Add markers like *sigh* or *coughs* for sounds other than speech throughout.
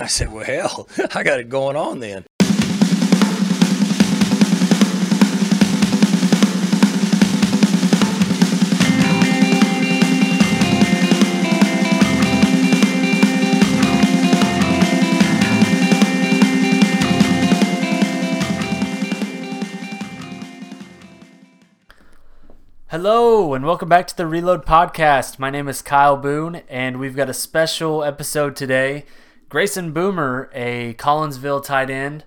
I said, well, hell, *laughs* I got it going on then. Hello, and welcome back to the Reload Podcast. My name is Kyle Boone, and we've got a special episode today. Grayson Boomer, a Collinsville tight end,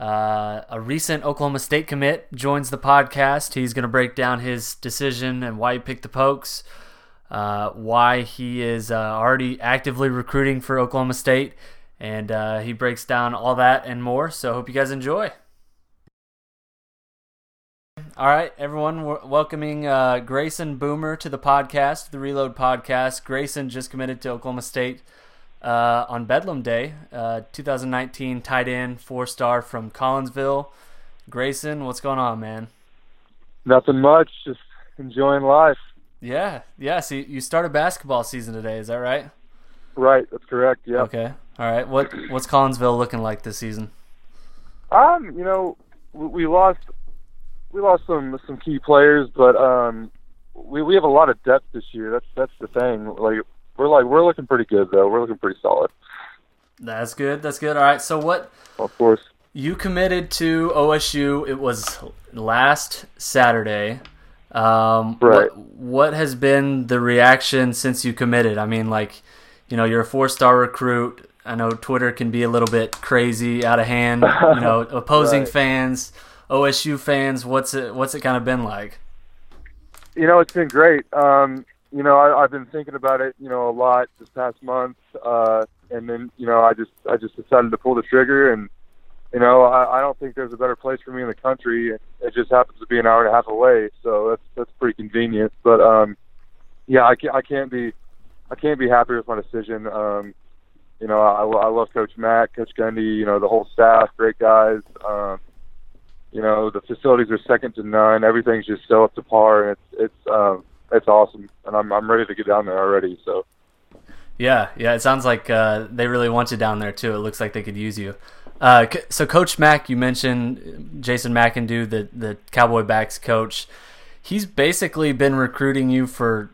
uh, a recent Oklahoma State commit, joins the podcast. He's going to break down his decision and why he picked the Pokes, uh, why he is uh, already actively recruiting for Oklahoma State, and uh, he breaks down all that and more. So, hope you guys enjoy. All right, everyone, we're welcoming uh, Grayson Boomer to the podcast, the Reload Podcast. Grayson just committed to Oklahoma State uh, on Bedlam Day, uh, 2019 tight end, four star from Collinsville. Grayson, what's going on, man? Nothing much, just enjoying life. Yeah, yeah. So you started basketball season today, is that right? Right, that's correct. Yeah. Okay. All right. What what's Collinsville looking like this season? Um, you know, we, we lost we lost some some key players, but um, we we have a lot of depth this year. That's that's the thing. Like we're like we're looking pretty good though. We're looking pretty solid. That's good. That's good. All right. So what? Of course. You committed to OSU. It was last Saturday. Um, Right. What, what has been the reaction since you committed? I mean, like, you know, you're a four-star recruit. I know Twitter can be a little bit crazy, out of hand. *laughs* You know, opposing Right. fans, OSU fans. What's it? What's it kind of been like? You know, it's been great. Um, you know, I, I've been thinking about it, you know, a lot this past month, uh, and then you know, I just I just decided to pull the trigger, and you know, I, I don't think there's a better place for me in the country. It just happens to be an hour and a half away, so that's that's pretty convenient. But um, yeah, I can't I can't be I can't be happy with my decision. Um, you know, I, I love Coach Mack, Coach Gundy, you know, the whole staff, great guys. Um, you know, the facilities are second to none. Everything's just so up to par, and it's it's um, it's awesome. And I'm I'm ready to get down there already. So Yeah, yeah. It sounds like uh, they really want you down there too. It looks like they could use you. Uh, so, Coach Mack, you mentioned Jason McEndoo, the the Cowboy backs coach. He's basically been recruiting you for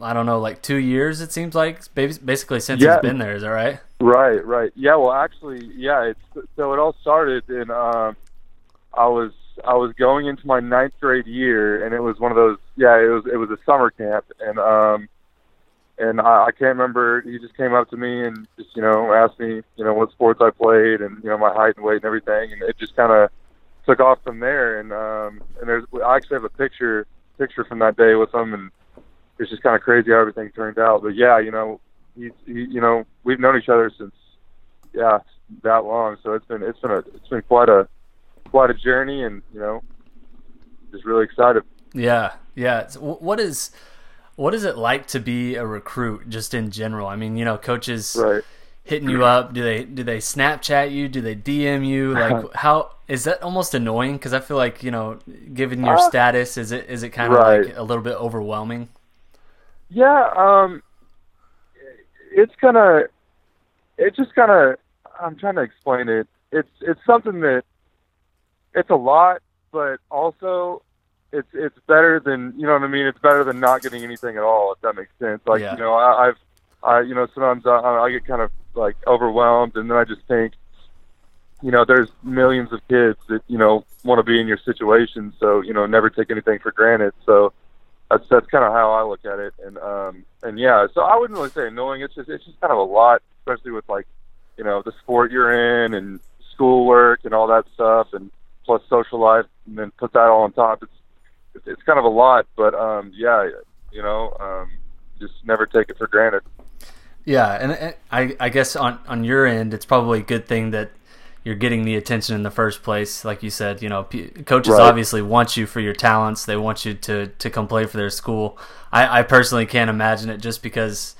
I don't know, like two years. It seems like basically since Yeah. he's been there. Is that right? Right, right. Yeah, well, actually, yeah. It's so it all started in. Um, I was I was going into my ninth grade year, and it was one of those. Yeah, it was it was a summer camp, and um, and I, I can't remember. He just came up to me and just you know asked me you know what sports I played and you know my height and weight and everything, and it just kind of took off from there. And um, and there's I actually have a picture picture from that day with him, and it's just kind of crazy how everything turned out. But yeah, you know, he's he, you know we've known each other since yeah that long, so it's been it's been a it's been quite a quite a journey, and you know just really excited. Yeah, yeah. So what is what is it like to be a recruit, just in general? I mean, you know, coaches Right. hitting you up? Do they do they Snapchat you? Do they DM you? *laughs* Like how is that almost annoying? Because I feel like you know, given your Uh, status, is it is it kind of right. like a little bit overwhelming? Yeah, um, it's kind of, it just kind of, I'm trying to explain it. It's it's something that, it's a lot, but also, it's it's better than you know what I mean. It's better than not getting anything at all, if that makes sense. Like Yeah. you know, I, I've, I you know sometimes I, I get kind of like overwhelmed, and then I just think, you know, there's millions of kids that you know want to be in your situation, so you know, never take anything for granted. So that's that's kind of how I look at it, and um and yeah, so I wouldn't really say annoying. It's just it's just kind of a lot, especially with like you know the sport you're in and schoolwork and all that stuff, and plus social life, and then put that all on top. It's it's, it's kind of a lot, but um yeah, you know, um just never take it for granted. Yeah, and I I guess on on your end, it's probably a good thing that you're getting the attention in the first place. Like you said, you know, p- coaches Right. obviously want you for your talents. They want you to to come play for their school. I, I personally can't imagine it just because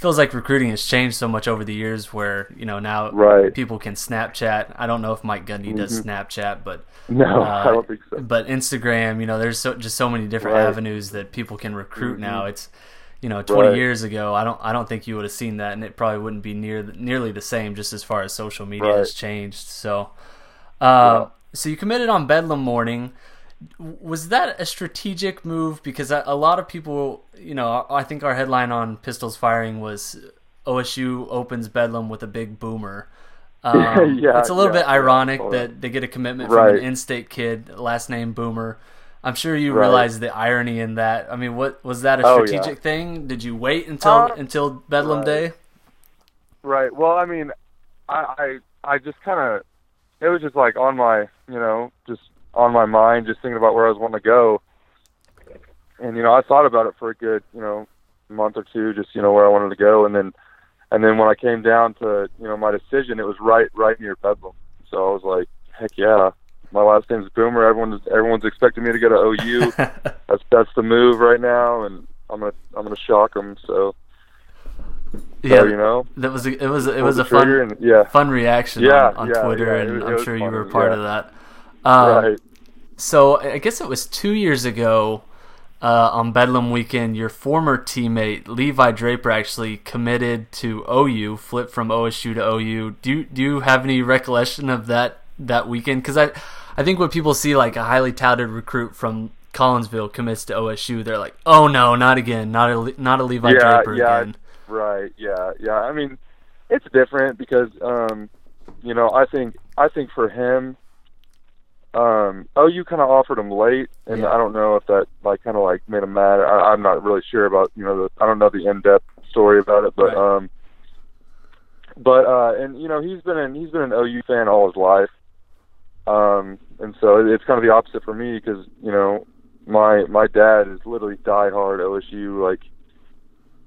feels like recruiting has changed so much over the years. Where you know now Right. people can Snapchat. I don't know if Mike Gundy does Snapchat, but No, uh, I don't think so. But Instagram, you know, there's so, just so many different Right. avenues that people can recruit Mhm. now. It's you know 20 Right. years ago i don't i don't think you would have seen that and it probably wouldn't be near nearly the same just as far as social media has changed so uh, so you committed on bedlam morning was that a strategic move because a lot of people you know i think our headline on pistols firing was osu opens bedlam with a big boomer *laughs* um, Yeah, it's a little yeah, bit yeah, ironic totally. that they get a commitment from an in-state kid last name boomer i'm sure you Right. realize the irony in that i mean what was that a Oh, yeah. strategic thing did you wait until Uh, until bedlam right. day Right. Well, I mean, I I, I just kind of it was just like on my you know just on my mind, just thinking about where I was wanting to go, and you know I thought about it for a good you know month or two, just you know where I wanted to go, and then and then when I came down to you know my decision, it was right right near Bedlam, so I was like, heck yeah. My last name's Boomer. Everyone's everyone's expecting me to go to OU. *laughs* that's that's the move right now, and I'm gonna I'm gonna shock them. So, yeah so you know, that was a, it was a, it was a fun and, yeah, fun reaction Yeah, on, on yeah, Twitter, yeah, and I'm sure you funny, were part of that. Um, right. So I guess it was two years ago uh, on Bedlam weekend. Your former teammate Levi Draper actually committed to OU, flipped from OSU to OU. Do you, do you have any recollection of that that weekend? Because I I think when people see like a highly touted recruit from Collinsville commits to OSU, they're like, oh no, not again, not a not a Levi Yeah, Draper yeah. again. Right. Yeah. Yeah. I mean, it's different because, um, you know, I think I think for him, um, OU kind of offered him late, and Yeah. I don't know if that like kind of like made him mad. I, I'm not really sure about you know the I don't know the in depth story about it, but Right. um, but uh, and you know he's been an he's been an OU fan all his life, um, and so it- it's kind of the opposite for me because you know my my dad is literally diehard OSU like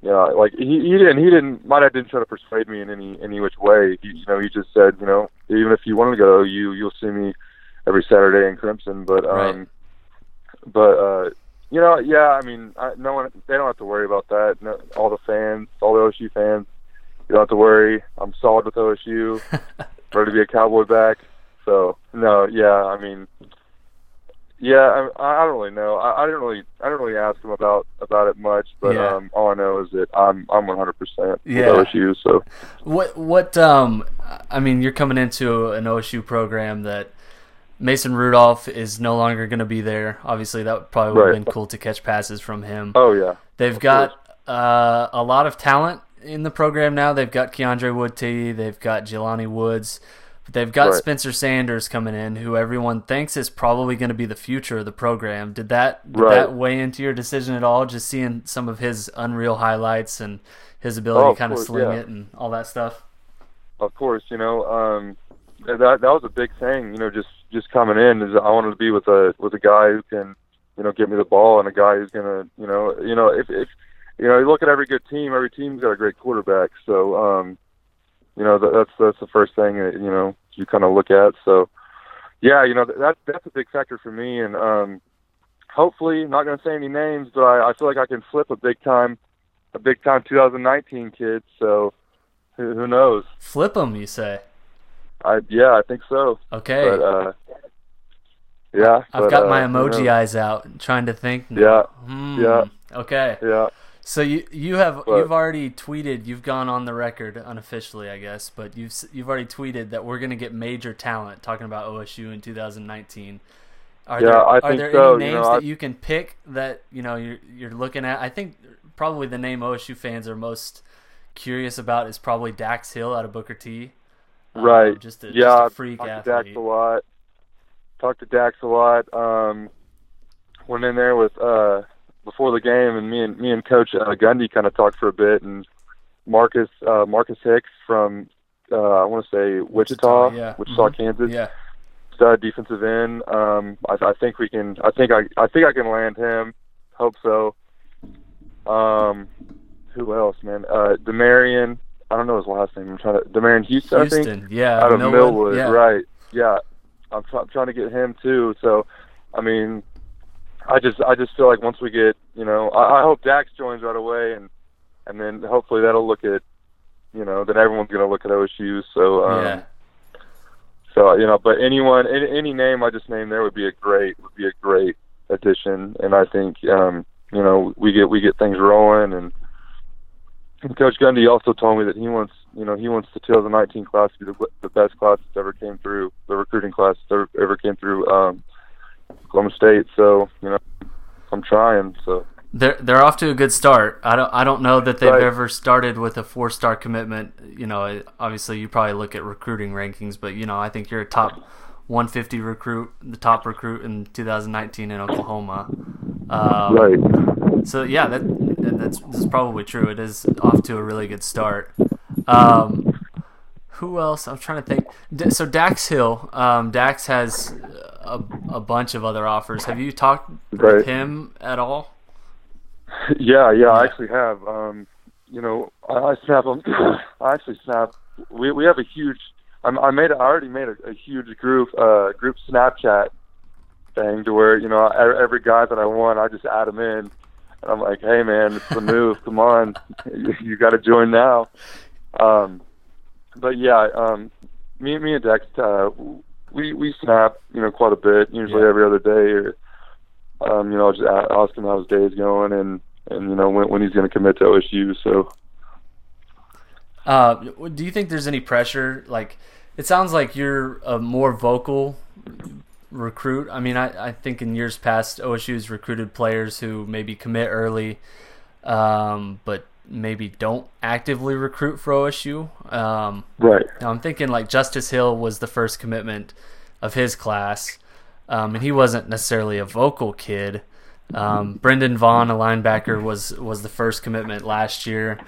yeah, like he he didn't he didn't my dad didn't try to persuade me in any any which way. He, you know, he just said, you know, even if you wanted to go to OU, you'll see me every Saturday in Crimson. But um, Right. but uh, you know, yeah, I mean, I, no one they don't have to worry about that. No, all the fans, all the OSU fans, you don't have to worry. I'm solid with OSU, *laughs* ready to be a Cowboy back. So no, yeah, I mean, yeah, I, I don't really know. I, I didn't really, I didn't really ask him about about it much, but Yeah. um, all I know is that I'm I'm 100 percent Yeah. with OSU. So What what um I mean you're coming into an OSU program that Mason Rudolph is no longer going to be there. Obviously that probably would have Right. been cool to catch passes from him. oh yeah, They've got uh, a lot of talent in the program now. They've got Keondre Wudtee, they've got Jelani Woods, but they've got Right. Spencer Sanders coming in, who everyone thinks is probably going to be the future of the program. Did that did Right. that weigh into your decision at all? Just seeing some of his unreal highlights and his ability Oh, to kind of course, sling yeah. it and all that stuff. of course, you know, um, that that was a big thing. You know, just just coming in is I wanted to be with a with a guy who can, you know, get me the ball and a guy who's gonna, you know, you know, if if you know, you look at every good team, every team's got a great quarterback. So, um, you know, that's that's the first thing that, you know you kind of look at. So, yeah, you know, that that's a big factor for me, and um, hopefully, not going to say any names, but I, I feel like I can flip a big time, a big time 2019 kid. So, who, who knows? Flip them, you say? I yeah, I think so. Okay. But uh, yeah, I've but, got uh, my emoji knows? eyes out, trying to think. Yeah, Hmm, yeah. Okay. Yeah, So you you have But- you've already tweeted. You've gone on the record unofficially, I guess, but you've you've already tweeted that we're going to get major talent. Talking about OSU in 2019. Are Yeah, there I are think there so, any you names know, I- that you can pick that you know you're you're looking at? I think probably the name OSU fans are most curious about is probably Dax Hill out of Booker T. Um, right. just a, yeah, just a freak athlete. Dax a lot. Talked to Dax a lot. Um, went in there with uh before the game, and me and me and Coach uh, Gundy kind of talked for a bit, and Marcus uh, Marcus Hicks from uh, I want to say Wichita, Wichita, yeah. Wichita, Mhm. Kansas. Yeah. stud defensive end. Um, I, I think we can. I think I. I think I can land him. Hope so. Um, who else, man? Uh, Demarion. I don't know his last name. I'm trying to. Demarion Houston. I think Houston, yeah, out of Millwood, yeah. right? Yeah, I'm, try- I'm trying to get him too. So, I mean, I just I just feel like once we get, you know, I, I hope Dax joins right away, and and then hopefully that'll look at, you know, then everyone's gonna look at OSU. So, um, yeah. so you know, but anyone, any, any name I just named there would be a great would be a great addition, and I think um, you know we get we get things rolling, and and Coach Gundy also told me that he wants, you know, he wants to tell the 2019 class to be the, the best class that's ever came through, the recruiting class that ever, ever came through um, Oklahoma State. So, you know, I'm trying. So they're they're off to a good start. I don't I don't know that they've Right. ever started with a four star commitment. You know, obviously you probably look at recruiting rankings, but you know I think you're a top 150 recruit, the top recruit in 2019 in Oklahoma. Um, right, So yeah, that that's, that's probably true. It is off to a really good start. Um, who else? I'm trying to think. D- So Dax Hill, um, Dax has a, a bunch of other offers. Have you talked Right. with him at all? *laughs* yeah, yeah, I actually have. Um, you know, I, I snap them. *coughs* I actually snap. We we have a huge. I'm, I made. I already made a, a huge group uh, group Snapchat thing to where you know every guy that I want, I just add them in, and I'm like, hey man, it's the move. Come on, *laughs* you, you got to join now. Um, but yeah, um, me me and Dex, uh, we we snap, you know, quite a bit. Usually Yeah. every other day, or um, you know, I'll just ask him how his day is going, and and you know when when he's going to commit to OSU. So Uh, do you think there's any pressure? Like, it sounds like you're a more vocal recruit. I mean, I, I think in years past, OSU's recruited players who maybe commit early, um, but maybe don't actively recruit for OSU. Um, right, I'm thinking like Justice Hill was the first commitment of his class, um, and he wasn't necessarily a vocal kid. Um, Brendan Vaughn, a linebacker, was was the first commitment last year.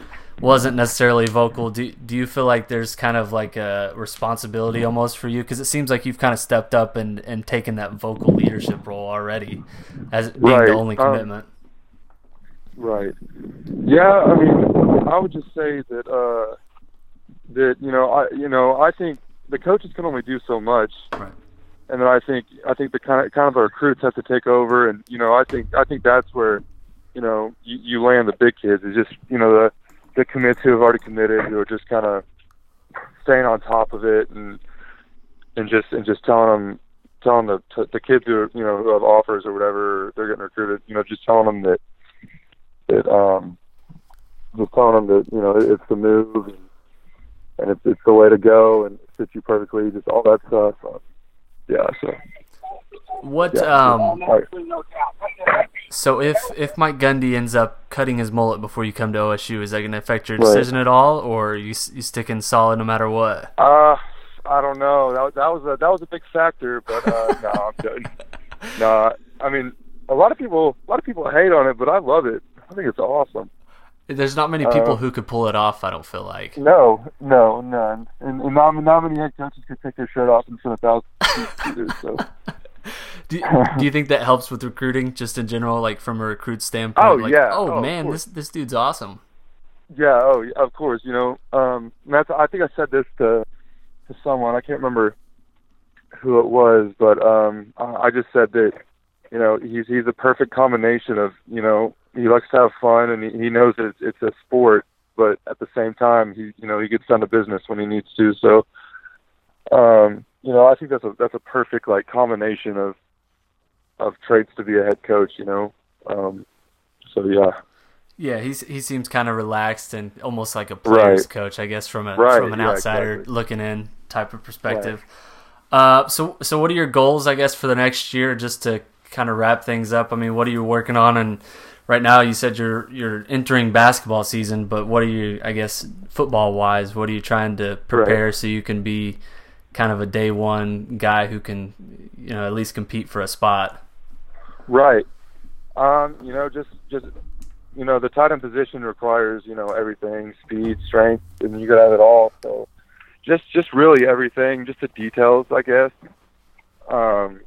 Wasn't necessarily vocal. Do do you feel like there's kind of like a responsibility almost for you? Because it seems like you've kind of stepped up and, and taken that vocal leadership role already, as being Right, the only um, commitment. Right. Yeah, I mean, I would just say that uh, that you know, I you know, I think the coaches can only do so much. Right. and then I think I think the kind of kind of the recruits have to take over, and you know I think I think that's where you know you, you land the big kids is just you know the the commits who have already committed who are just kind of staying on top of it and and just and just telling them telling the the kids who are, you know who have offers or whatever they're getting recruited you know just telling them that that um just telling them that you know it's the move and, and it's it's the way to go and it fits you perfectly just all that stuff. Um, yeah, so What yeah. um right. So if if Mike Gundy ends up cutting his mullet before you come to OSU, is that going to affect your Right. decision at all, or are you you sticking solid no matter what? Uh, I don't know. That was that was a that was a big factor, but uh, *laughs* no, I'm kidding. No, I mean a lot of people a lot of people hate on it, but I love it. I think it's awesome. There's not many people Uh, who could pull it off. I don't feel like. No, no, none. And, and not, not many head coaches could take their shirt off in front of thousands. So Do, do you think that helps with recruiting, just in general, like from a recruit standpoint? Oh, like, yeah. Oh, Oh, man, this this dude's awesome. yeah, oh, of course. You know, um, that's I think I said this to to someone. I can't remember who it was, but um, I I just said that you know he's he's a perfect combination of you know he likes to have fun and he, he knows that it's, it's a sport, but at the same time he you know he gets down to business when he needs to. So, um, you know, I think that's a that's a perfect like combination of of traits to be a head coach. You know, um, so yeah. Yeah, he's he seems kind of relaxed and almost like a player's Right. coach, I guess, from a Right, from an yeah, outsider exactly. looking in type of perspective. Uh, so so what are your goals, I guess, for the next year? Just to kind of wrap things up. I mean, what are you working on? And right now, you said you're you're entering basketball season, but what are you, I guess, football wise? What are you trying to prepare so you can be kind of a day one guy who can, you know, at least compete for a spot? Right. Um, you know, just just you know, the tight end position requires you know everything: speed, strength, and you got to have it all. So, just just really everything, just the details, I guess. Um,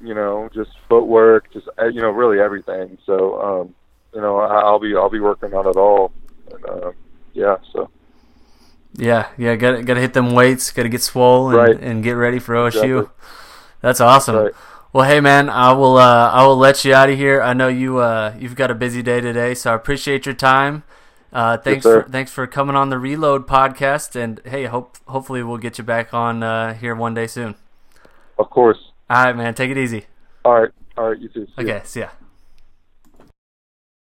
you know, just footwork, just uh, you know, really everything. So, um, you know, I'll be I'll be working on it all. And, uh, yeah. So. Yeah, yeah, got got to hit them weights, got to get swole and, Right. and get ready for OSU. Exactly. That's awesome. Right. Well, hey man, I will uh, I will let you out of here. I know you uh, you've got a busy day today, so I appreciate your time. Uh, thanks sir. for thanks for coming on the Reload podcast, and hey, hope hopefully we'll get you back on uh, here one day soon. Of course. All right, man, take it easy. All right. All right. You too. See ya. Okay, see ya.